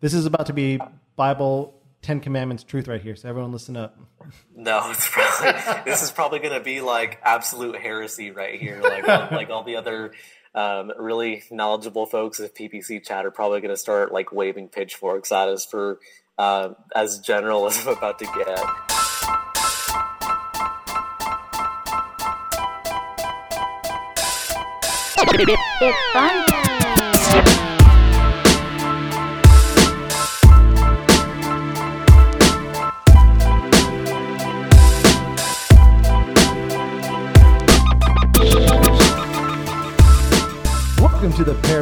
This is about to be Bible Ten Commandments truth right here. So everyone, listen up. No, it's probably this is probably going to be like absolute heresy right here. Like like all the other um, really knowledgeable folks of PPC chat are probably going to start like waving pitchforks at us for uh, as general as I'm about to get. It's fun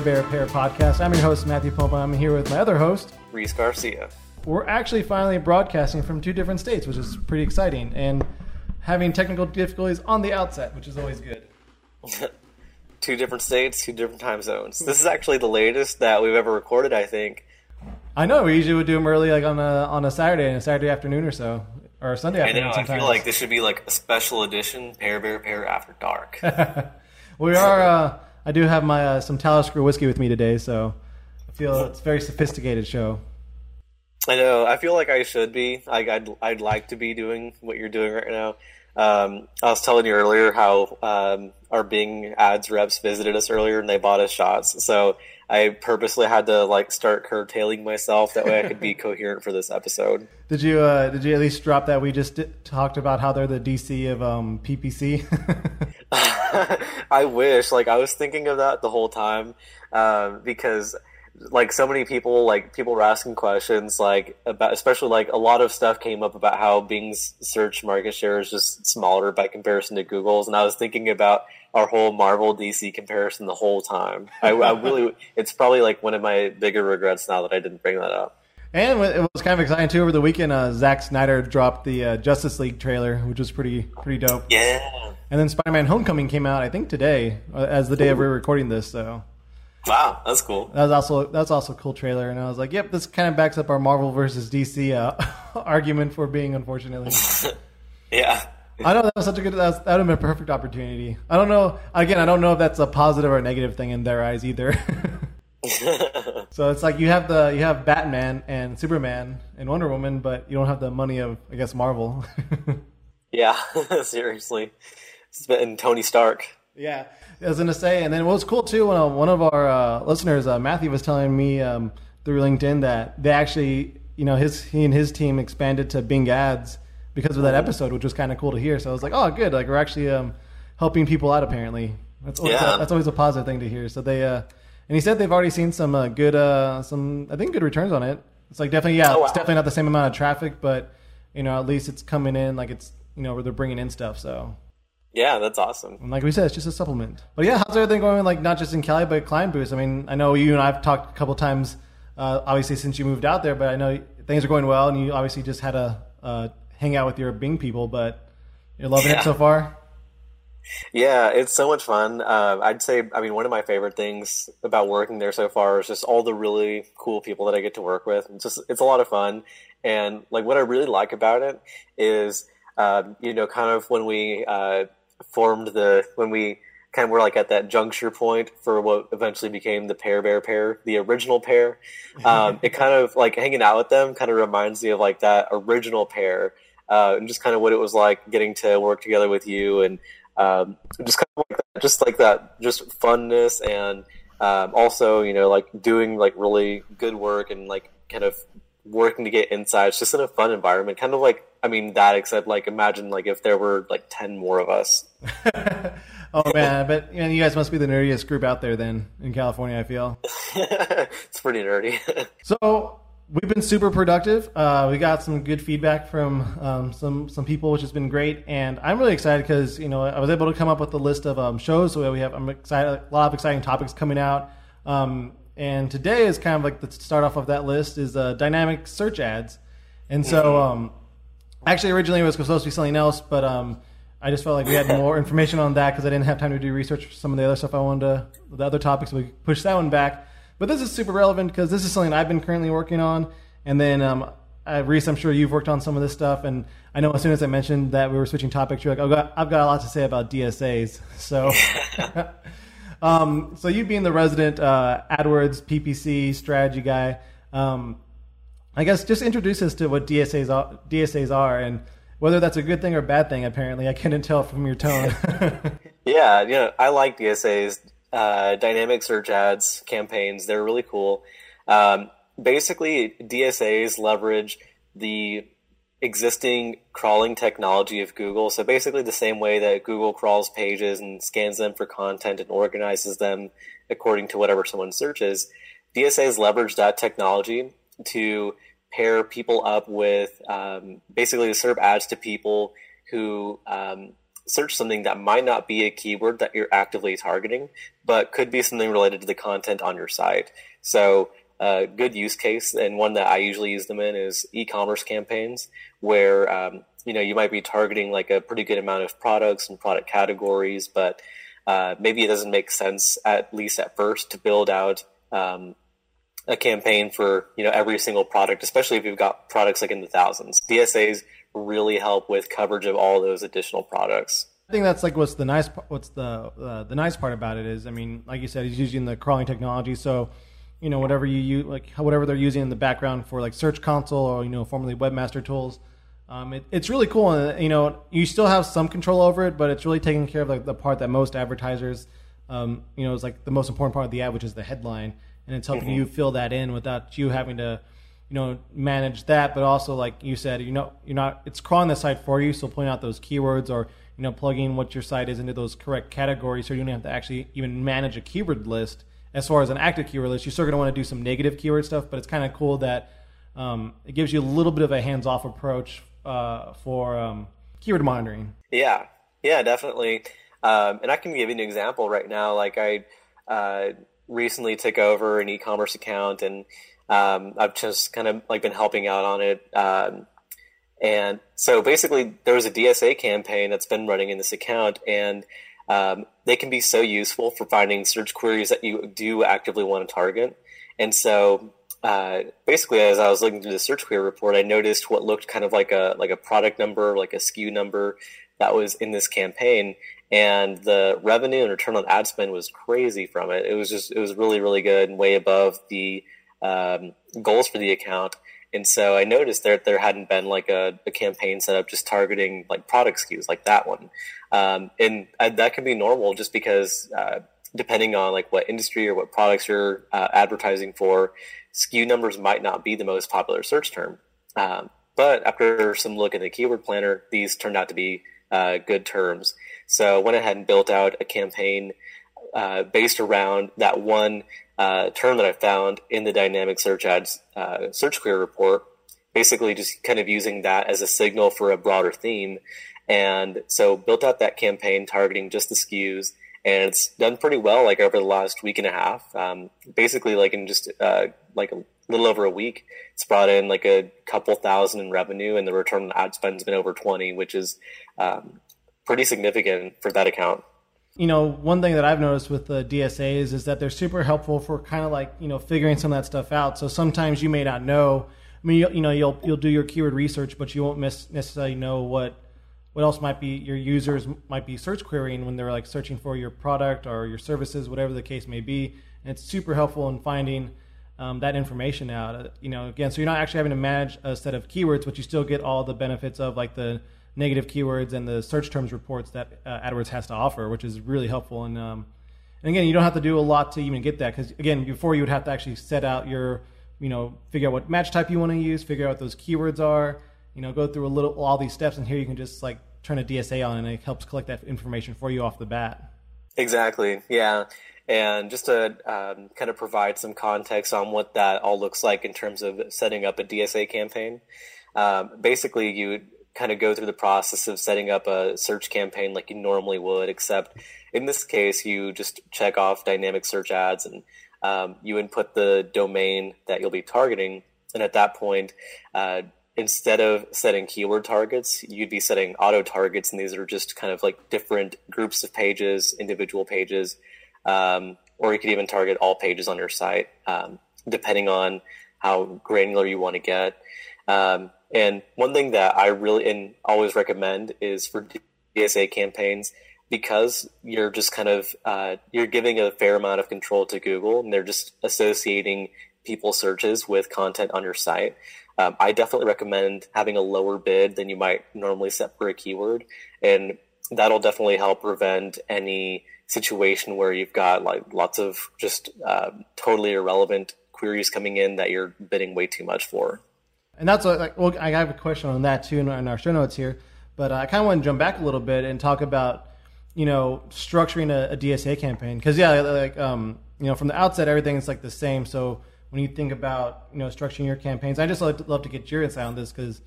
Bear Pair podcast. I'm your host Matthew Pompa. I'm here with my other host. Reese Garcia. We're actually finally broadcasting from two different states, which is pretty exciting, and having technical difficulties on the outset, which is always good. two different states, two different time zones. This is actually the latest that we've ever recorded, I think. I know we usually would do them early, like on a on a Saturday, and a Saturday afternoon or so, or a Sunday I afternoon. know. I feel like this should be like a special edition Pear Bear Pair After Dark. we are. Uh, I do have my uh, some Talisker whiskey with me today, so I feel it's a very sophisticated show. I know. I feel like I should be. Like I'd I'd like to be doing what you're doing right now. Um, I was telling you earlier how um, our Bing ads reps visited us earlier and they bought us shots. So I purposely had to like start curtailing myself that way I could be coherent for this episode. Did you uh, did you at least drop that we just talked about how they're the DC of um, PPC? I wish. Like I was thinking of that the whole time um, because like so many people like people were asking questions like about especially like a lot of stuff came up about how Bing's search market share is just smaller by comparison to Google's, and I was thinking about our whole Marvel DC comparison the whole time. I, I really, it's probably like one of my bigger regrets now that I didn't bring that up. And it was kind of exciting too. Over the weekend, uh, Zack Snyder dropped the uh, Justice League trailer, which was pretty pretty dope. Yeah. And then Spider-Man: Homecoming came out, I think today, uh, as the day of we're recording this. So Wow, that's cool. that was also that's also a cool trailer. And I was like, yep, this kind of backs up our Marvel versus DC uh, argument for being, unfortunately. Yeah. I know that was such a good. That, was, that would have been a perfect opportunity. I don't know. Again, I don't know if that's a positive or a negative thing in their eyes either. so it's like you have the you have Batman and Superman and Wonder Woman, but you don't have the money of I guess Marvel. yeah. Seriously. And Tony Stark. yeah, I was gonna say. And then what was cool too when uh, one of our uh, listeners, uh, Matthew, was telling me um, through LinkedIn that they actually, you know, his he and his team expanded to Bing Ads because of that episode, which was kind of cool to hear. So I was like, oh, good. Like we're actually um, helping people out. Apparently, that's always Yeah. a, that's always a positive thing to hear. So they uh, and he said they've already seen some uh, good uh, some I think good returns on it. It's like definitely yeah, Oh, wow. it's definitely not the same amount of traffic, but you know at least it's coming in like it's you know where they're bringing in stuff. So Yeah, that's awesome. and like we said, it's just a supplement. But yeah, how's everything going? Like not just in Cali, but Client Boost. I mean, I know you and I've talked a couple times, uh, obviously since you moved out there. But I know things are going well, and you obviously just had a uh, hang out with your Bing people. But you're loving Yeah. it so far. Yeah, it's so much fun. Uh, I'd say, I mean, one of my favorite things about working there so far is just all the really cool people that I get to work with. It's just, it's a lot of fun. And like, what I really like about it is, um, you know, kind of when we uh, formed the, when we kind of were like at that juncture point for what eventually became the Pair Bear Pair, the original pair. Um, it kind of like hanging out with them kind of reminds me of like that original pair. Uh, and just kind of what it was like getting to work together with you and um, just kind of like that, just like that, just funness and um, also you know like doing like really good work and like kind of working to get insights, just in a fun environment, kind of like I mean that except like imagine like if there were like ten more of us. Oh man, but man, you guys must be the nerdiest group out there then in California. I feel. it's pretty nerdy. So we've been super productive. Uh, we got some good feedback from um, some some people, which has been great. And I'm really excited because you know I was able to come up with a list of um, shows. So we have I'm excited a lot of exciting topics coming out. Um, and today is kind of like the start off of that list is uh, dynamic search ads. And so um, actually originally it was supposed to be something else, but um, I just felt like we had more information on that because I didn't have time to do research for some of the other stuff I wanted to, the other topics. So we pushed that one back. But this is super relevant because this is something I've been currently working on. And then, um, uh, Reese, I'm sure you've worked on some of this stuff. And I know as soon as I mentioned that we were switching topics, you're like, I've got, I've got a lot to say about DSAs. So, um, so you being the resident uh, AdWords PPC strategy guy, um, I guess just introduce us to what DSAs are, DSAs are and whether that's a good thing or a bad thing. Apparently, I couldn't tell from your tone. yeah, you know, I like DSAs, uh, dynamic search ads campaigns. They're really cool. Um, basically, DSAs leverage the existing crawling technology of Google. So basically, the same way that Google crawls pages and scans them for content and organizes them according to whatever someone searches, DSAs leverage that technology to pair people up with um, basically to serve ads to people who um, search something that might not be a keyword that you're actively targeting, but could be something related to the content on your site. So a good use case and one that I usually use them in is e-commerce campaigns where um, you know you might be targeting like a pretty good amount of products and product categories, but uh, maybe it doesn't make sense at least at first to build out um, a campaign for you know every single product, especially if you've got products like in the thousands. DSAs really help with coverage of all those additional products. I think that's like what's the nice what's the uh, the nice part about it is I mean like you said he's using the crawling technology so you know whatever you use like whatever they're using in the background for like search console or you know formerly webmaster tools um, it, it's really cool and you know you still have some control over it but it's really taking care of like the part that most advertisers um, you know is like the most important part of the ad which is the headline and it's helping mm-hmm. you fill that in without you having to you know manage that but also like you said you know you're not it's crawling the site for you so pulling out those keywords or you know plugging what your site is into those correct categories so you don't have to actually even manage a keyword list. As far as an active keyword list you're still going to want to do some negative keyword stuff but it's kind of cool that um, it gives you a little bit of a hands-off approach uh, for um, keyword monitoring. Yeah. Yeah definitely. Um, and i can give you an example right now like i uh, recently took over an e-commerce account and um, I've just kind of like been helping out on it. Um, and so basically there was a DSA campaign that's been running in this account and um, they can be so useful for finding search queries that you do actively want to target. And so uh, basically, as I was looking through the search query report, I noticed what looked kind of like a like a product number, like a SKU number that was in this campaign, and the revenue and return on ad spend was crazy from it. It was just it was really really good and way above the um, goals for the account. And so I noticed that there hadn't been like a, a campaign set up just targeting like product SKUs like that one, um, and uh, that can be normal just because uh, depending on like what industry or what products you're uh, advertising for, SKU numbers might not be the most popular search term. Um, but after some look at the keyword planner, these turned out to be uh, good terms. So went ahead and built out a campaign uh, based around that one uh, term that I found in the dynamic search ads uh, search query report. Basically, just kind of using that as a signal for a broader theme. And so built out that campaign targeting just the SKUs, and it's done pretty well. Like over the last week and a half, um, basically, like in just uh, like a little over a week, it's brought in like a couple thousand in revenue, and the return on ad spend has been over twenty, which is um, pretty significant for that account. You know, one thing that I've noticed with the DSAs is that they're super helpful for kind of like you know figuring some of that stuff out. So sometimes you may not know. I mean, you, you know, you'll you'll do your keyword research, but you won't miss necessarily know what what else might be your users might be search querying when they're like searching for your product or your services, whatever the case may be. And it's super helpful in finding um, that information out. Uh, you know, again, so you're not actually having to manage a set of keywords, but you still get all the benefits of like the negative keywords and the search terms reports that uh, AdWords has to offer, which is really helpful. And, um, and again, you don't have to do a lot to even get that because again, before you would have to actually set out your, you know, figure out what match type you want to use, figure out what those keywords are, you know, go through a little all these steps, and here you can just like turn a DSA on, and it helps collect that information for you off the bat. Exactly. Yeah. And just to um, kind of provide some context on what that all looks like in terms of setting up a DSA campaign, um, basically you kind of go through the process of setting up a search campaign like you normally would, except in this case, you just check off dynamic search ads and um, you input the domain that you'll be targeting. And at that point, uh, instead of setting keyword targets, you'd be setting auto targets. And these are just kind of like different groups of pages, individual pages, um, or you could even target all pages on your site, um, depending on how granular you want to get. Um, and one thing that I really and always recommend is for DSA campaigns because you're just kind of uh, you're giving a fair amount of control to Google, and they're just associating people's searches with content on your site. Um, I definitely recommend having a lower bid than you might normally set for a keyword, and that'll definitely help prevent any situation where you've got like lots of just uh, totally irrelevant queries coming in that you're bidding way too much for. And that's what, like, well, I have a question on that too in our show notes here, but uh, I kind of want to jump back a little bit and talk about, you know, structuring a, a DSA campaign because yeah, like um, you know, from the outset everything's like the same. So when you think about you know structuring your campaigns, I just love to, love to get your insight on this because,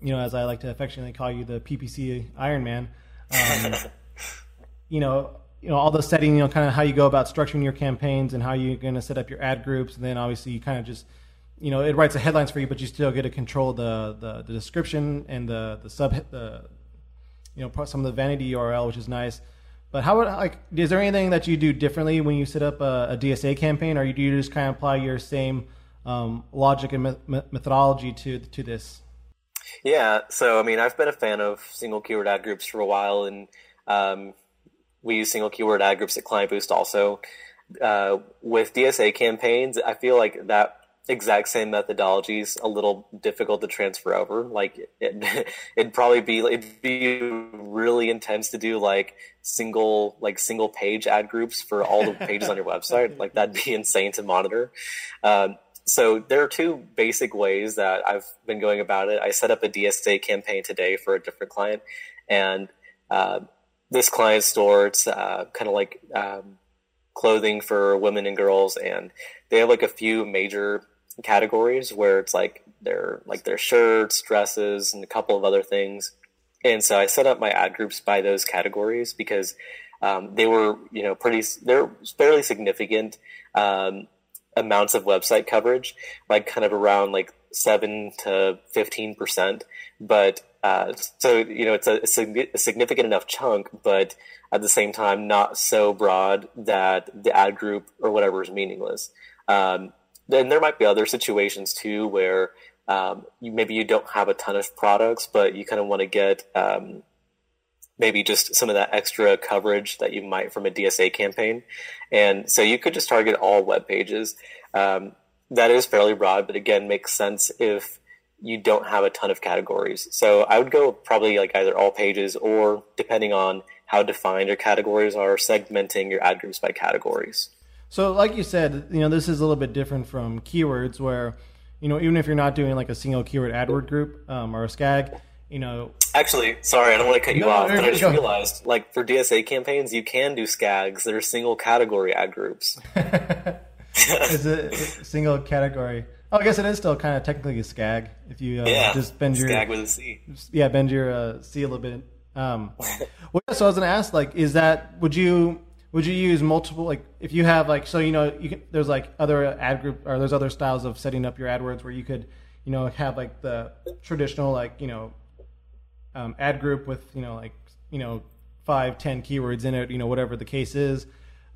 you know, as I like to affectionately call you, the PPC Iron Man. Um, you know, you know all the setting, you know, kind of how you go about structuring your campaigns and how you're going to set up your ad groups, and then obviously you kind of just you know, it writes the headlines for you, but you still get to control the, the, the description and the, the sub, the, you know, some of the vanity URL, which is nice. But how would, like, is there anything that you do differently when you set up a, a DSA campaign, or do you just kind of apply your same um, logic and me- methodology to, to this? Yeah. So, I mean, I've been a fan of single keyword ad groups for a while, and um, we use single keyword ad groups at Client Boost also. Uh, with DSA campaigns, I feel like that exact same methodologies a little difficult to transfer over. Like it, it'd probably be it'd be really intense to do like single like single page ad groups for all the pages on your website. Like that'd be insane to monitor. Um, so there are two basic ways that i've been going about it. I set up a dsa campaign today for a different client and uh, this client store it's uh, kind of like um, clothing for women and girls and they have like a few major categories where it's like their like their shirts, dresses, and a couple of other things. And so I set up my ad groups by those categories because um, they were you know pretty they're fairly significant um, amounts of website coverage, like kind of around like seven to fifteen percent. But uh, so you know it's a, a, significant enough chunk, but at the same time not so broad that the ad group or whatever is meaningless. Um, then there might be other situations too where um, you, maybe you don't have a ton of products, but you kind of want to get um, maybe just some of that extra coverage that you might from a DSA campaign. And so you could just target all web pages. Um, that is fairly broad, but again, makes sense if you don't have a ton of categories. So I would go probably like either all pages or depending on how defined your categories are, segmenting your ad groups by categories. So, like you said, you know, this is a little bit different from keywords, where you know, even if you're not doing like a single keyword AdWord group um, or a SCAG, you know. Actually, sorry, I don't want to cut you no, off, but I just realized, like for DSA campaigns, you can do SCAGs that are single category ad groups. is it single category? Oh, I guess it is still kind of technically a SCAG if you uh, yeah, just bend your SCAG with a C. Yeah, bend your uh, C a little bit. Um, well, so I was going to ask, like, is that would you would you use multiple like if you have like so you know you can there's like other ad group or there's other styles of setting up your AdWords where you could you know have like the traditional like you know um, ad group with you know like you know five ten keywords in it you know whatever the case is.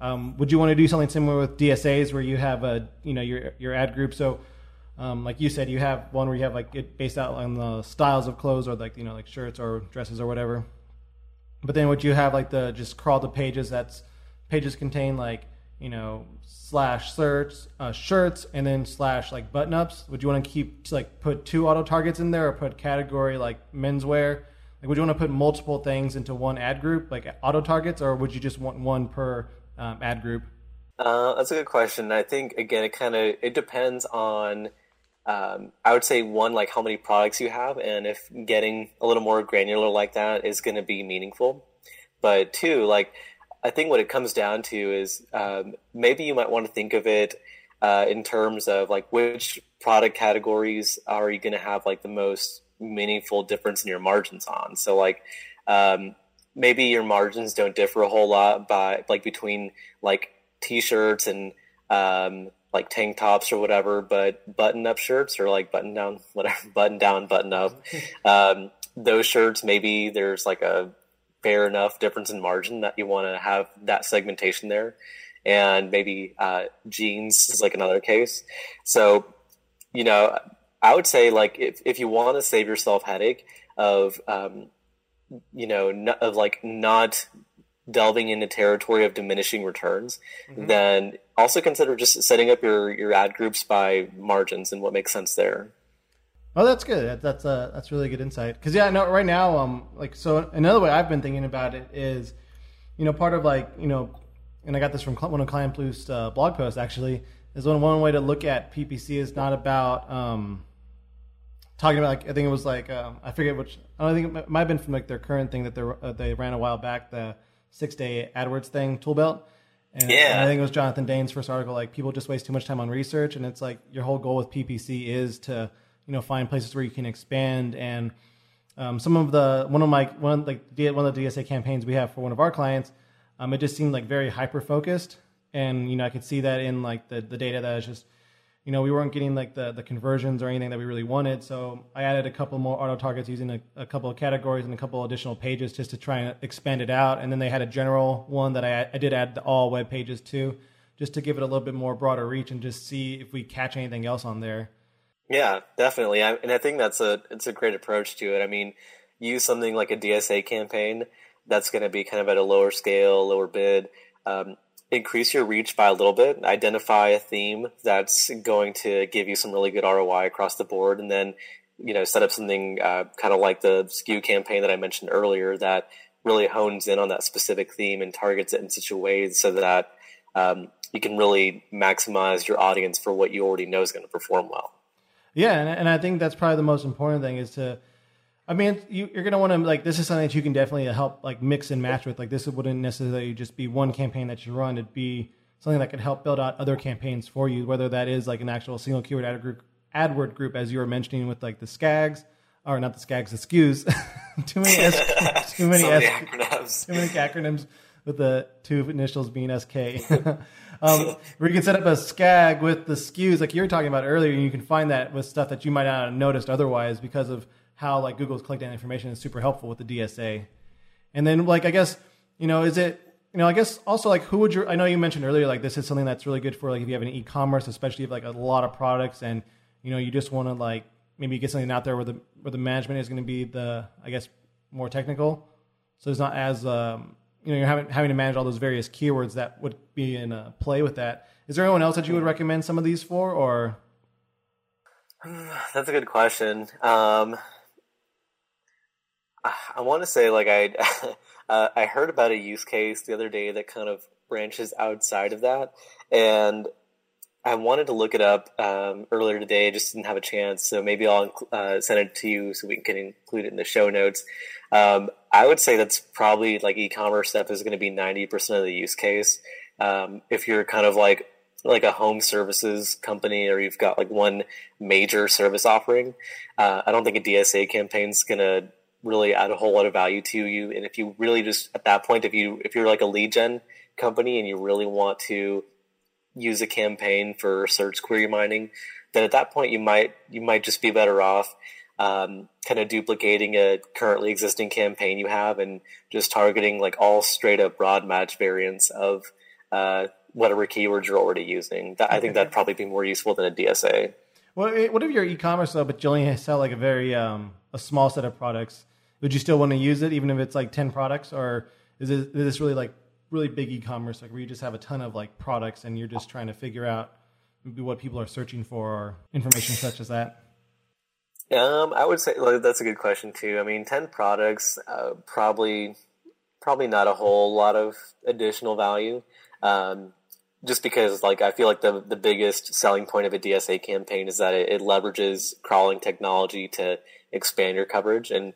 Um, would you want to do something similar with DSAs where you have a you know your your ad group? So um, like you said you have one where you have like it based out on the styles of clothes or like you know like shirts or dresses or whatever. But then would you have like the just crawl to pages that's pages contain like you know slash search uh, shirts and then slash like button ups would you want to keep like put two auto targets in there or put category like menswear? Like would you want to put multiple things into one ad group like auto targets or would you just want one per um, ad group? Uh, that's a good question. I think again it kind of it depends on um, i would say one like how many products you have and if getting a little more granular like that is going to be meaningful. But two like I think what it comes down to is um, maybe you might want to think of it uh, in terms of like which product categories are you going to have like the most meaningful difference in your margins on. So like um, maybe your margins don't differ a whole lot by like between like t-shirts and um, like tank tops or whatever, but button up shirts or like button down, whatever, button down, button up. Um, those shirts, maybe there's like a fair enough difference in margin that you want to have that segmentation there. And maybe uh, jeans is like another case. So, you know, I would say like if, if you want to save yourself headache of, um, you know, of like not delving into territory of diminishing returns, mm-hmm. then also consider just setting up your your ad groups by margins and what makes sense there. Oh, that's good. That's uh, that's really good insight. Because yeah, no, right now, um, like so another way I've been thinking about it is, you know, part of like you know, and I got this from one of Client Boost's uh, blog posts actually is one one way to look at PPC is not about um, talking about like I think it was like um, I forget which I don't think it might have been from like their current thing that they uh, they ran a while back the six day AdWords thing tool belt. And, yeah. and I think it was Jonathan Dane's first article. Like people just waste too much time on research, and it's like your whole goal with PPC is to you know find places where you can expand and um, some of the one of my one like one of the DSA campaigns we have for one of our clients, um, it just seemed like very hyper focused, and you know I could see that in like the the data that is just you know, we weren't getting like the, the conversions or anything that we really wanted. So I added a couple more auto targets using a, a couple of categories and a couple additional pages just to try and expand it out. And then they had a general one that I, I did add all web pages to, just to give it a little bit more broader reach and just see if we catch anything else on there. Yeah, definitely. I, and I think that's a it's a great approach to it. I mean, use something like a DSA campaign that's going to be kind of at a lower scale, lower bid. Um, increase your reach by a little bit, identify a theme that's going to give you some really good ROI across the board, and then you know set up something uh, kind of like the SKU campaign that I mentioned earlier that really hones in on that specific theme and targets it in such a way so that um, you can really maximize your audience for what you already know is going to perform well. Yeah, and, and I think that's probably the most important thing is to I mean, you, are going to want to like this is something that you can definitely help like mix and match with. Like this wouldn't necessarily just be one campaign that you run. It'd be something that could help build out other campaigns for you, whether that is like an actual single keyword ad group, AdWord group, as you were mentioning with like the SKAGs, or not the SKAGs, the SKUs. too many S- too many S- acronyms. Too many acronyms with the two initials being SK. um, where you can set up a SKAG with the SKUs, like you were talking about earlier, and you can find that with stuff that you might not have noticed otherwise because of how like Google's collecting information is super helpful with the DSA. And then like I guess you know is it you know I guess also like who would you I know you mentioned earlier like this is something that's really good for like if you have an e-commerce especially if like a lot of products and you know you just want to like maybe get something out there where the where the management is going to be the I guess more technical. So it's not as um, you know you're having having to manage all those various keywords that would be in a play with that. Is there anyone else that you would recommend some of these for or? That's a good question. Um, I want to say like I uh, I heard about a use case the other day that kind of branches outside of that, and I wanted to look it up um, earlier today. Just didn't have a chance, so maybe I'll uh, send it to you so we can include it in the show notes. Um, I would say that's probably like e-commerce stuff is going to be ninety percent of the use case. Um, if you're kind of like like a home services company or you've got like one major service offering, uh, I don't think a DSA campaign is going to really add a whole lot of value to you. And if you really just at that point, if you if you're like a lead gen company and you really want to use a campaign for search query mining, then at that point you might you might just be better off um, kind of duplicating a currently existing campaign you have and just targeting like all straight up broad match variants of uh, whatever keywords you're already using. That, I think that'd probably be more useful than a DSA. Well, what if your e-commerce though, but you only sell like a very um, a small set of products? would you still want to use it even if it's like 10 products or is, it, is this really like really big e-commerce like where you just have a ton of like products and you're just trying to figure out maybe what people are searching for or information such as that um, I would say like, that's a good question too. I mean, ten products, uh, probably, probably not a whole lot of additional value. Um, just because, like, I feel like the the biggest selling point of a DSA campaign is that it, it leverages crawling technology to expand your coverage. And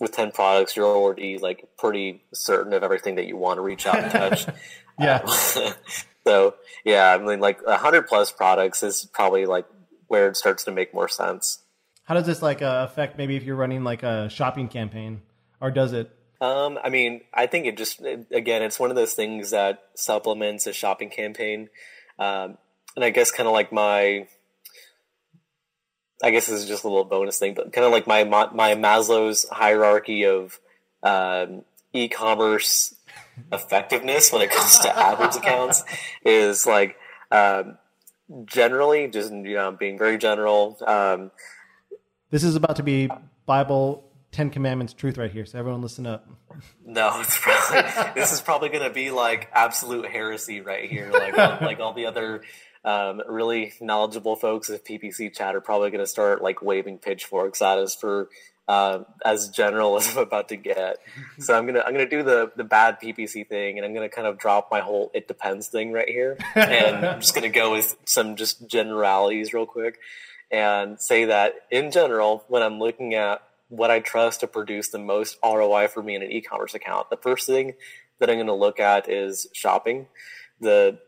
with 10 products, you're already like pretty certain of everything that you want to reach out and touch. yeah. Um, so yeah, I mean like a hundred plus products is probably like where it starts to make more sense. How does this like uh, affect maybe if you're running like a shopping campaign or does it? Um, I mean, I think it just, it, again, it's one of those things that supplements a shopping campaign. Um, and I guess kind of like my, I guess this is just a little bonus thing, but kind of like my my Maslow's hierarchy of um, e-commerce effectiveness when it comes to AdWords accounts is like um, generally just you know being very general. This is about to be Bible Ten Commandments truth right here. So everyone, listen up. No, it's probably this is probably going to be like absolute heresy right here. Like like all the other um, really knowledgeable folks of PPC chat are probably going to start like waving pitchforks at us for uh, as general as I'm about to get. So I'm gonna I'm gonna do the the bad PPC thing, and I'm gonna kind of drop my whole it depends thing right here, and I'm just gonna go with some just generalities real quick, and say that in general, when I'm looking at what I trust to produce the most ROI for me in an e-commerce account, the first thing that I'm going to look at is shopping. The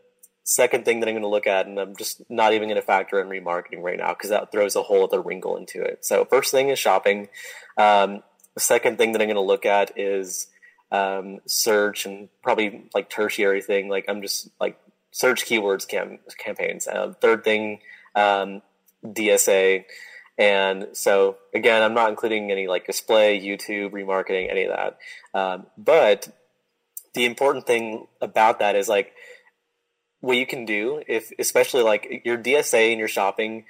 second thing that I'm going to look at, and I'm just not even going to factor in remarketing right now because that throws a whole other wrinkle into it. So first thing is shopping. Um, the second thing that I'm going to look at is um, search and probably like tertiary thing. Like I'm just like search keywords cam- campaigns. Uh, third thing, um, DSA. And so again, I'm not including any like display, YouTube, remarketing, any of that. Um, but the important thing about that is like what you can do if, especially like your DSA and your shopping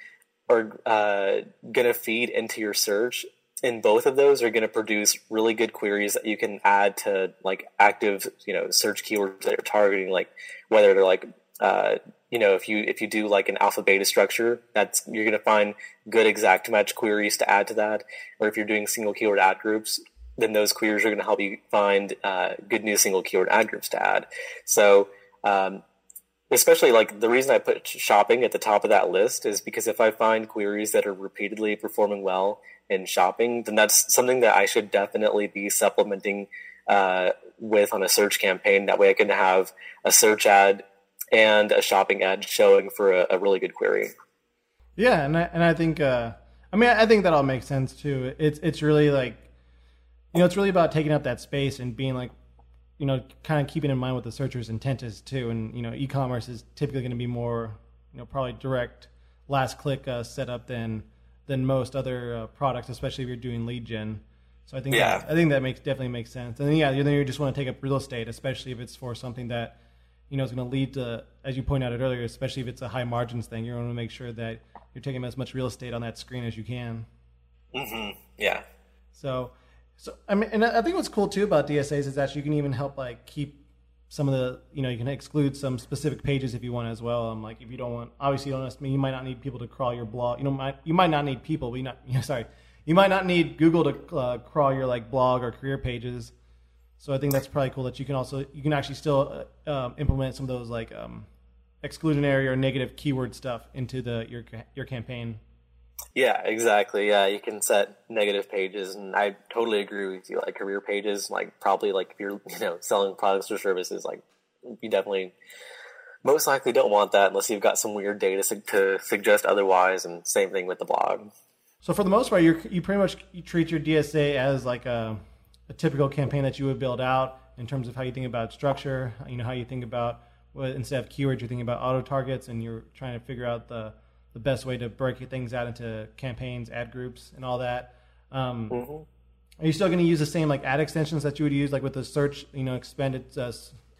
are uh, going to feed into your search and both of those are going to produce really good queries that you can add to like active you know search keywords that you're targeting like whether they're like uh, you know, if you if you do like an alpha beta structure, that's you're going to find good exact match queries to add to that. Or if you're doing single keyword ad groups, then those queries are going to help you find uh, good new single keyword ad groups to add. So, um, especially like the reason I put shopping at the top of that list is because if I find queries that are repeatedly performing well in shopping, then that's something that I should definitely be supplementing uh, with on a search campaign. That way, I can have a search ad and a shopping ad showing for a, a really good query. Yeah, and I, and I think uh, I mean I think that all makes sense too. It's it's really like you know it's really about taking up that space and being like you know kind of keeping in mind what the searcher's intent is too. And you know e-commerce is typically going to be more you know probably direct last click uh, setup than than most other uh, products, especially if you're doing lead gen. So I think yeah. that, I think that makes definitely makes sense. And then, yeah, then you just want to take up real estate, especially if it's for something that you know, is going to lead to, as you pointed out earlier, especially if it's a high margins thing, you want to make sure that you're taking as much real estate on that screen as you can. Mm-hmm. Yeah. So, so I mean, and I think what's cool too about DSAs is that you can even help like keep some of the, you know, you can exclude some specific pages if you want as well. I'm um, like, if you don't want, obviously, you don't. I mean, you might not need people to crawl your blog. You know, might, you might not need people. But you not, you know, sorry, you might not need Google to uh, crawl your like blog or career pages. So I think that's probably cool that you can also you can actually still uh, um, implement some of those like um, exclusionary or negative keyword stuff into the your your campaign. Yeah, exactly. Yeah, you can set negative pages, and I totally agree with you. Like career pages, like probably like if you're you know selling products or services, like you definitely most likely don't want that unless you've got some weird data to suggest otherwise. And same thing with the blog. So for the most part, you you pretty much you treat your DSA as like a a typical campaign that you would build out in terms of how you think about structure, you know, how you think about well, instead of keywords, you're thinking about auto targets and you're trying to figure out the, the best way to break things out into campaigns, ad groups, and all that. Um, mm-hmm. Are you still going to use the same like ad extensions that you would use like with the search, you know, expanded uh,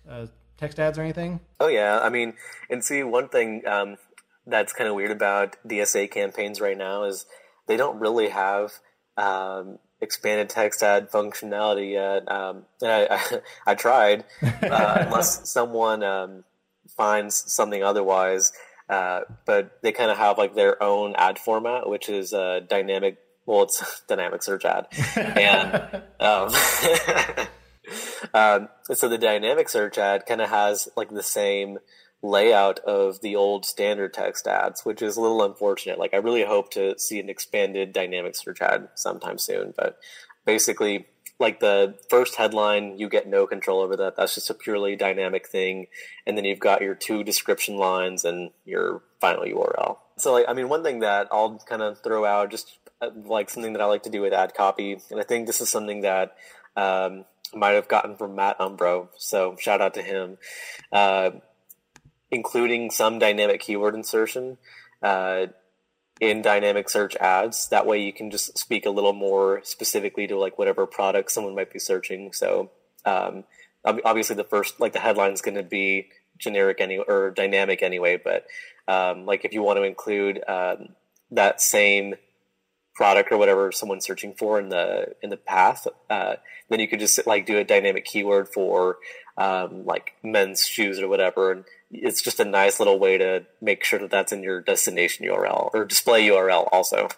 uh, text ads or anything? Oh yeah, I mean, and see one thing um, that's kind of weird about DSA campaigns right now is they don't really have um, expanded text ad functionality yet. Um, and I, I, I tried, uh, unless someone um, finds something otherwise. Uh, but they kind of have like their own ad format, which is a dynamic. Well, it's dynamic search ad, and um, um, so the dynamic search ad kind of has like the same layout of the old standard text ads, which is a little unfortunate. Like I really hope to see an expanded dynamic search ad sometime soon, but basically like the first headline, you get no control over that. That's just a purely dynamic thing. And then you've got your two description lines and your final URL. So like, I mean, one thing that I'll kind of throw out just uh, like something that I like to do with ad copy. And I think this is something that, um, might have gotten from Matt Umbro. So shout out to him. Uh, including some dynamic keyword insertion uh, in dynamic search ads. That way you can just speak a little more specifically to like whatever product someone might be searching. So um, obviously the first like the headline is going to be generic any or dynamic anyway, but um, like if you want to include um, that same product or whatever someone's searching for in the in the path. Uh, then you could just like do a dynamic keyword for um, like men's shoes or whatever, and it's just a nice little way to make sure that that's in your destination URL or display URL also.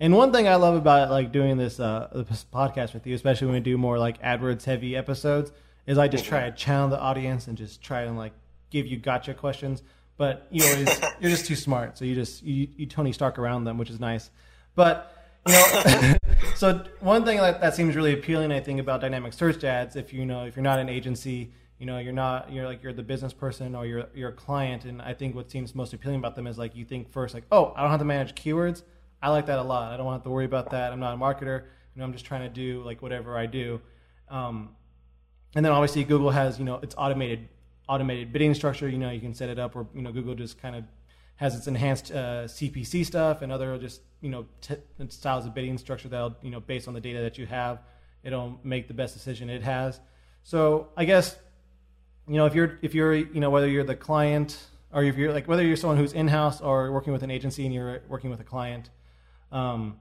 And one thing I love about like doing this, uh, this podcast with you, especially when we do more like AdWords heavy episodes, is I just try to channel the audience and just try and like give you gotcha questions. But you always you're just too smart, so you just you, you Tony Stark around them, which is nice. But you know, so one thing that, that seems really appealing, I think, about dynamic search ads, if you know if you're not an agency, you know you're not you're like you're the business person or you're you're a client, and I think what seems most appealing about them is like you think first like, oh, I don't have to manage keywords. I like that a lot. I don't have to worry about that. I'm not a marketer. You know, I'm just trying to do like whatever I do. Um, and then obviously Google has you know its automated automated bidding structure. You know, you can set it up or you know Google just kind of has its enhanced uh, CPC stuff and other just you know t- styles of bidding structure that'll you know based on the data that you have, it'll make the best decision it has. So I guess you know if you're if you're you know whether you're the client or if you're like whether you're someone who's in house or working with an agency and you're working with a client, um,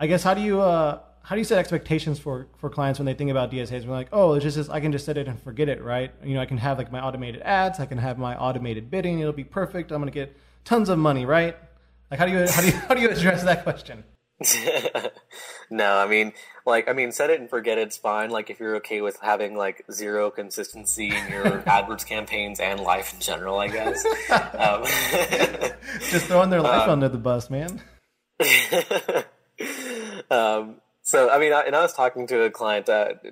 I guess how do you uh, how do you set expectations for for clients when they think about DSAs? We're like, oh, it's just this, I can just set it and forget it, right? You know, I can have like my automated ads, I can have my automated bidding, it'll be perfect. I'm gonna get tons of money, right? Like, how do you how do you how do you address that question? no, I mean, like, I mean, set it and forget it's fine. Like, if you're okay with having like zero consistency in your AdWords campaigns and life in general, I guess. Um, Just throwing their life um, under the bus, man. um, so, I mean, I, and I was talking to a client that,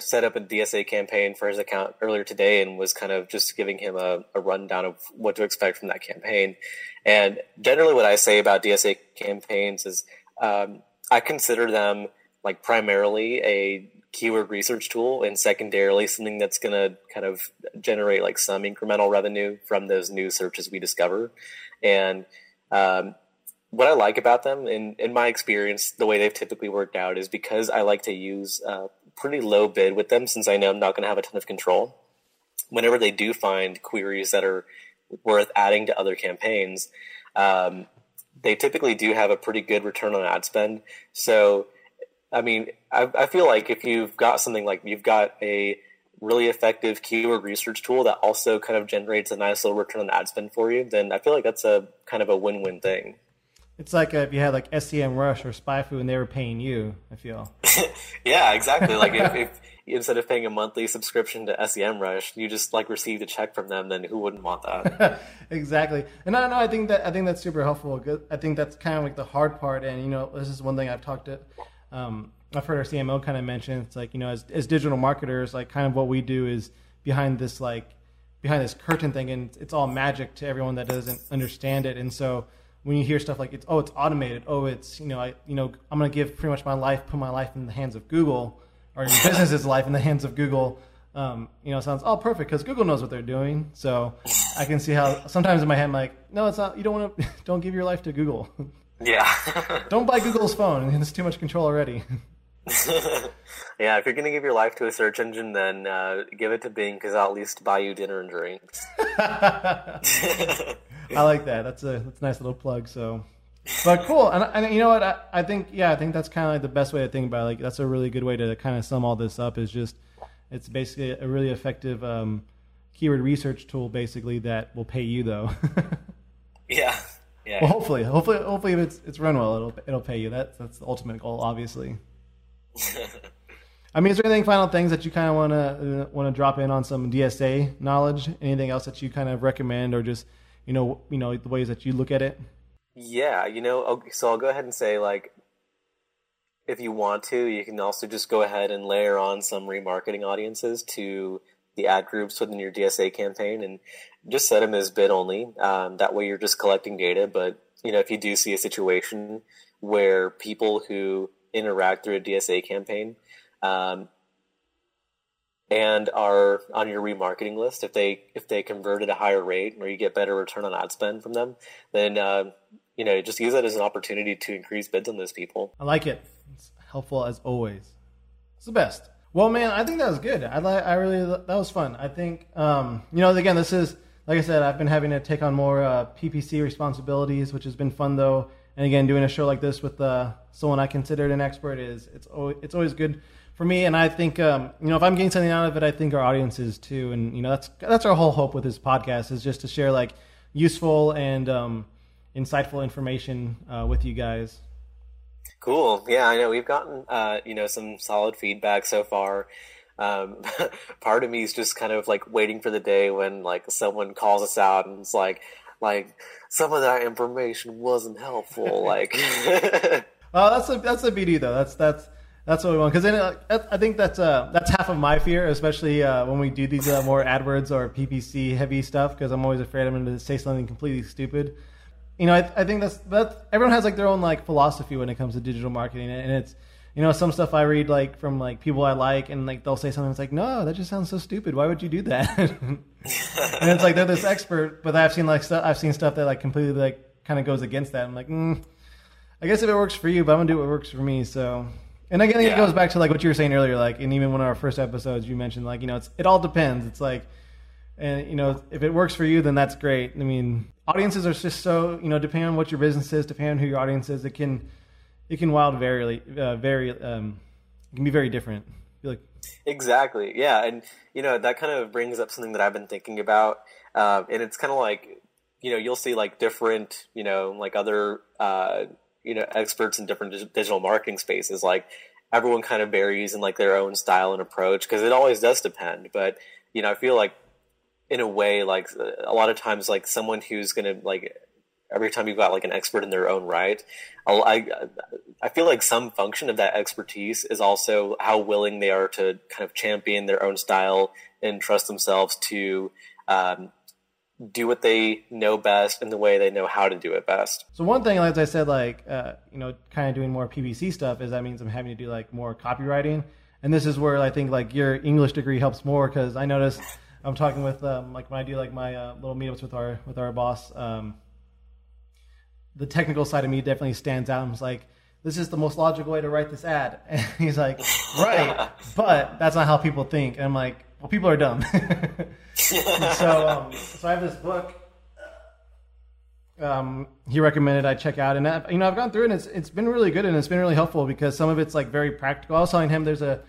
set up a DSA campaign for his account earlier today and was kind of just giving him a, a rundown of what to expect from that campaign. And generally, what I say about DSA campaigns is um, I consider them like primarily a keyword research tool and secondarily something that's going to kind of generate like some incremental revenue from those new searches we discover. And um, what I like about them, in in my experience, the way they've typically worked out is because I like to use a pretty low bid with them, since I know I'm not going to have a ton of control. Whenever they do find queries that are worth adding to other campaigns, um, they typically do have a pretty good return on ad spend. So, I mean, I, I feel like if you've got something like you've got a really effective keyword research tool that also kind of generates a nice little return on ad spend for you, then I feel like that's a kind of a win-win thing. It's like if you had like SEMrush or SpyFu and they were paying you. I feel. yeah, exactly. Like if, if, instead of paying a monthly subscription to SEMrush, you just like received a check from them, then who wouldn't want that? exactly. And I know I think that I think that's super helpful. I think that's kind of like the hard part. And you know, this is one thing I've talked to. Um, I've heard our CMO kind of mention. It's like you know, as as digital marketers, like kind of what we do is behind this like behind this curtain thing, and it's all magic to everyone that doesn't understand it. And so when you hear stuff like it's oh it's automated. Oh it's you know I you know I'm gonna give pretty much my life put my life in the hands of Google or your business's life in the hands of Google. Um, you know sounds all perfect because Google knows what they're doing. So I can see how sometimes in my head I'm like no it's not you don't want to don't give your life to Google. Yeah. Don't buy Google's phone it's too much control already. Yeah, if you're going to give your life to a search engine, then uh, give it to Bing because I'll at least buy you dinner and drinks. I like that. That's a that's a nice little plug. So, but cool. And, and you know what? I, I think yeah, I think that's kind of like the best way to think about it. Like that's a really good way to kind of sum all this up. Is just it's basically a really effective um, keyword research tool, basically that will pay you though. yeah. Yeah. Well, hopefully, hopefully, hopefully, if it's it's run well, it'll it'll pay you. That's that's the ultimate goal, obviously. I mean, is there anything final things that you kind of want to want to drop in on some DSA knowledge? Anything else that you kind of recommend, or just you know, you know, the ways that you look at it? Yeah, you know, so I'll go ahead and say like if you want to, you can also just go ahead and layer on some remarketing audiences to the ad groups within your DSA campaign and just set them as bid only. Um, that way you're just collecting data. But, you know, if you do see a situation where people who interact through a DSA campaign um, and are on your remarketing list, if they if they convert at a higher rate or you get better return on ad spend from them, then uh, you know just use that as an opportunity to increase bids on those people. I like it. It's helpful as always. It's the best. Well, man, I think that was good. I like. I really that was fun. I think um, you know again this is like I said I've been having to take on more uh, PPC responsibilities, which has been fun though. And again, doing a show like this with uh, someone I considered an expert is it's it's always good for me. And I think um, you know if I'm getting something out of it, I think our audience is too. And you know that's that's our whole hope with this podcast is just to share like useful and um, insightful information uh, with you guys. Cool. Yeah, I know we've gotten uh, you know some solid feedback so far. Um, part of me is just kind of like waiting for the day when like someone calls us out and it's like like some of that information wasn't helpful. like, well, that's a that's the beauty though. That's that's that's what we want because I think that's uh that's half of my fear, especially uh, when we do these uh, more AdWords or PPC heavy stuff because I'm always afraid I'm going to say something completely stupid. You know, I, I think that's that everyone has like their own like philosophy when it comes to digital marketing, and it's you know some stuff I read like from like people I like, and like they'll say something that's like, no, that just sounds so stupid. Why would you do that? and it's like they're this expert, but I've seen like stuff I've seen stuff that like completely like kind of goes against that. I'm like, mm, I guess if it works for you, but I'm gonna do what works for me. So and again, yeah. it goes back to like what you were saying earlier, like, and even one of our first episodes, you mentioned like, you know, it's it all depends. It's like, and you know, if it works for you, then that's great. I mean, audiences are just so you know, depending on what your business is, depending on who your audience is, it can it can wild very uh, very um, it can be very different. like exactly, yeah, and you know that kind of brings up something that I've been thinking about, uh, and it's kind of like you know you'll see like different you know like other. Uh, you know experts in different digital marketing spaces like everyone kind of varies in like their own style and approach because it always does depend. But you know i feel like in a way like a lot of times like someone who's gonna like every time you've got like an expert in their own right I, I feel like some function of that expertise is also how willing they are to kind of champion their own style and trust themselves to um, do what they know best in the way they know how to do it best. So one thing, as I said, like uh, you know, kind of doing more PPC stuff is that means I'm having to do like more copywriting, and this is where I think like your English degree helps more because I noticed I'm talking with um, like when I do like my uh, little meetups with our with our boss, um, the technical side of me definitely stands out. I'm like. This is the most logical way to write this ad. And he's like, right, but that's not how people think. And I'm like, well, people are dumb. so, um, so I have this book. Um, he recommended I check out, and I, you know I've gone through it, and it's it's been really good, and it's been really helpful because some of it's like very practical. I was telling him there's a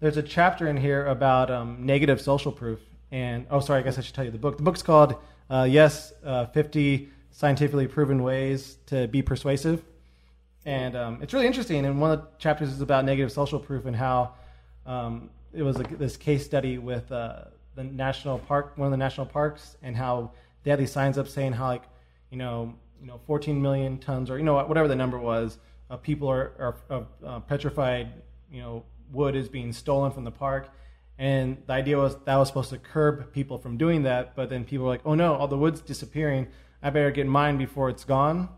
there's a chapter in here about um, negative social proof, and oh, sorry, I guess I should tell you the book. The book's called uh, Yes, uh, 50 Scientifically Proven Ways to Be Persuasive, and um, it's really interesting. And one of the chapters is about negative social proof and how um, it was like this case study with. Uh, the national park, one of the national parks, and how they had these signs up saying how like, you know, you know, 14 million tons or you know whatever the number was of people are, are uh, petrified, you know, wood is being stolen from the park. And the idea was that was supposed to curb people from doing that, but then people were like, "Oh no, all the wood's disappearing. I better get mine before it's gone."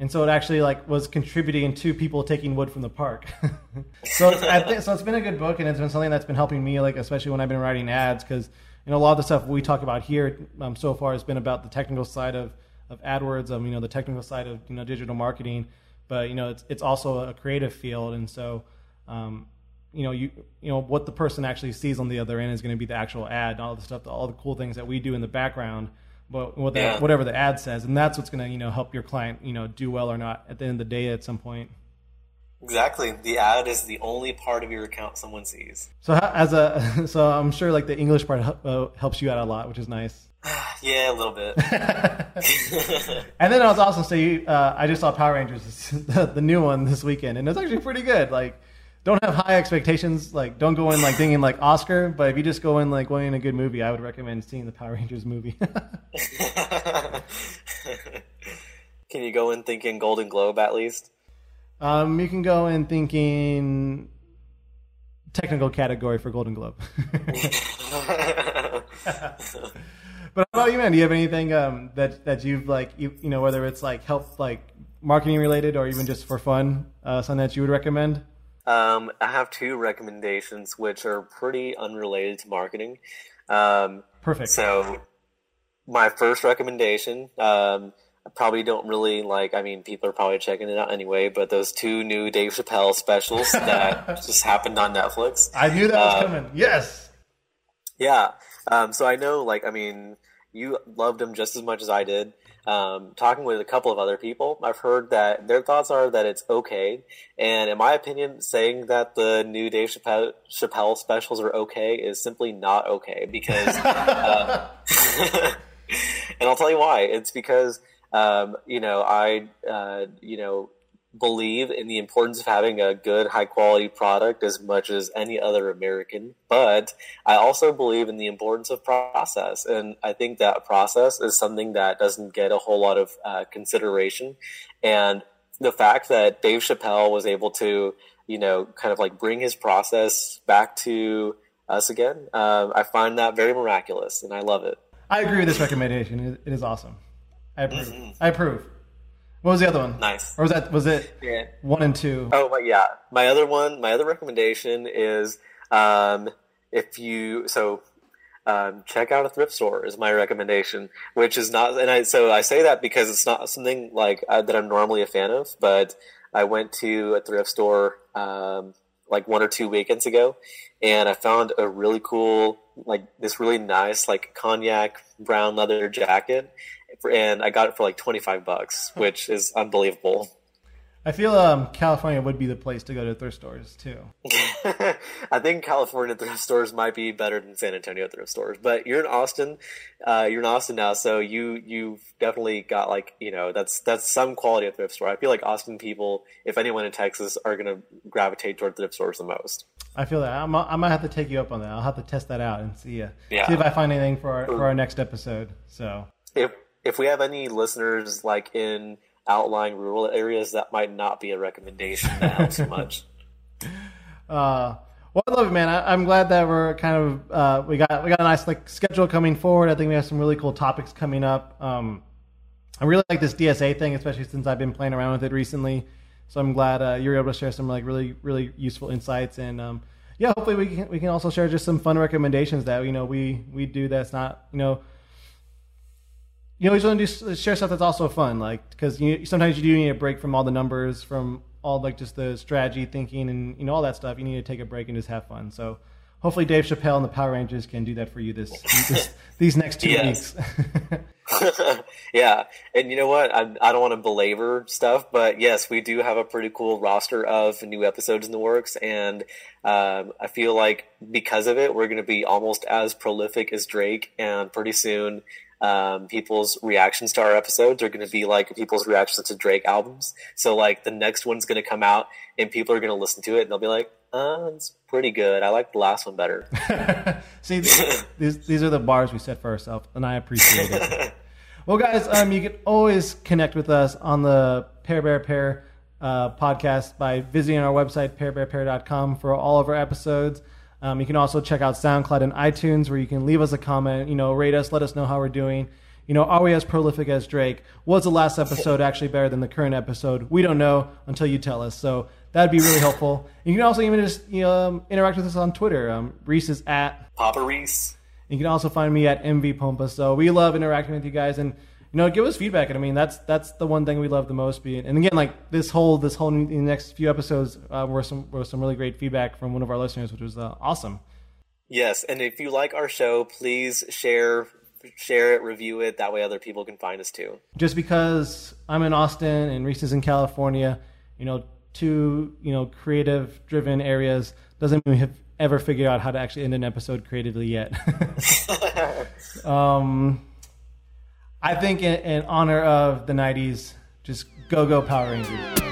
And so it actually like was contributing to people taking wood from the park. so it's, I so it's been a good book, and it's been something that's been helping me, like especially when I've been writing ads, because you know a lot of the stuff we talk about here um, so far has been about the technical side of of AdWords, um, you know, the technical side of you know digital marketing, but you know it's it's also a creative field, and so. Um, you know, you you know what the person actually sees on the other end is going to be the actual ad, and all the stuff, all the cool things that we do in the background what, what the, yeah. whatever the ad says, and that's what's going to you know help your client you know do well or not at the end of the day at some point. Exactly, the ad is the only part of your account someone sees. So as a so I'm sure like the English part uh, helps you out a lot, which is nice. yeah, a little bit. and then I was also say uh, I just saw Power Rangers, the, the new one this weekend, and it's actually pretty good. Like don't have high expectations. Like, don't go in like thinking like Oscar, but if you just go in like wanting a good movie, I would recommend seeing the Power Rangers movie. can you go in thinking Golden Globe at least? Um, you can go in thinking technical category for Golden Globe. but how about you, man? Do you have anything um, that that you've like you, you know whether it's like help like marketing related or even just for fun, uh, something that you would recommend? Um, I have two recommendations which are pretty unrelated to marketing. Um, Perfect. So, my first recommendation, um, I probably don't really like. I mean, people are probably checking it out anyway. But those two new Dave Chappelle specials that just happened on Netflix. I knew that was um, coming. Yes. Yeah. Um, so I know, like, I mean, you loved them just as much as I did. Um, talking with a couple of other people, I've heard that their thoughts are that it's okay. And in my opinion, saying that the new Dave Chappelle, Chappelle specials are okay is simply not okay because, uh, and I'll tell you why. It's because, um, you know, I, uh, you know, believe in the importance of having a good, high quality product as much as any other American. But I also believe in the importance of process. And I think that process is something that doesn't get a whole lot of uh, consideration. And the fact that Dave Chappelle was able to, you know, kind of like bring his process back to us again, uh, I find that very miraculous and I love it. I agree with this recommendation. It is awesome. I approve. Mm-hmm. I approve. What was the other one? Nice. Or was that was it yeah. one and two? Oh, but yeah. My other one, my other recommendation is um, if you so um, check out a thrift store is my recommendation, which is not and I so I say that because it's not something like uh, that I'm normally a fan of, but I went to a thrift store um, like one or two weekends ago, and I found a really cool like this really nice like cognac brown leather jacket and I got it for like 25 bucks, which is unbelievable. I feel um, California would be the place to go to thrift stores too. I think California thrift stores might be better than San Antonio thrift stores, but you're in Austin. Uh, you're in Austin now, so you you've definitely got like you know that's that's some quality of thrift store. I feel like Austin people, if anyone in Texas, are going to gravitate toward thrift stores the most. I feel that I'm, I might have to take you up on that. I'll have to test that out and see uh, yeah. see if I find anything for our, for our next episode. So if if we have any listeners like in outlying rural areas, that might not be a recommendation that helps much. Uh, well, I love it, man. I, am glad that we're kind of uh, we got we got a nice like schedule coming forward. I think we have some really cool topics coming up. Um, I really like this DSA thing, especially since I've been playing around with it recently. So I'm glad uh, you're able to share some like really really useful insights and um, yeah, hopefully we can we can also share just some fun recommendations that you know we we do that's not you know you know, always want to share stuff that's also fun, like because you sometimes you do need a break from all the numbers, from all like just the strategy thinking and you know all that stuff. You need to take a break and just have fun. So hopefully Dave Chappelle and the Power Rangers can do that for you this, this these next two weeks. yeah, and you know what? I, I don't want to belabor stuff, but yes, we do have a pretty cool roster of new episodes in the works, and um, I feel like because of it, we're going to be almost as prolific as Drake, and pretty soon um, people's reactions to our episodes are going to be like people's reactions to Drake albums. So like the next one's going to come out and people are going to listen to it and they'll be like, uh, it's pretty good. I like the last one better. See, these, these are the bars we set for ourselves and I appreciate it. well, guys, um, you can always connect with us on the Pair Bear Pair uh, podcast by visiting our website, pairbearpair.com for all of our episodes. Um, you can also check out SoundCloud and iTunes where you can leave us a comment, you know, rate us, let us know how we're doing. You know, are we as prolific as Drake? Was the last episode actually better than the current episode? We don't know until you tell us. So that'd be really helpful. You can also even just you know, um, interact with us on Twitter. Um, Reese is at Papa Reese. You can also find me at MV Pompa. So we love interacting with you guys and you know, give us feedback. And I mean, that's that's the one thing we love the most. Being and again, like this whole this whole next few episodes uh, were some were some really great feedback from one of our listeners, which was uh, awesome. Yes, and if you like our show, please share share it, review it. That way, other people can find us too. Just because I'm in Austin and Reese is in California, you know, two you know creative driven areas doesn't mean we have ever figured out how to actually end an episode creatively yet. um, I think in, in honor of the 90s, just go go Power Rangers.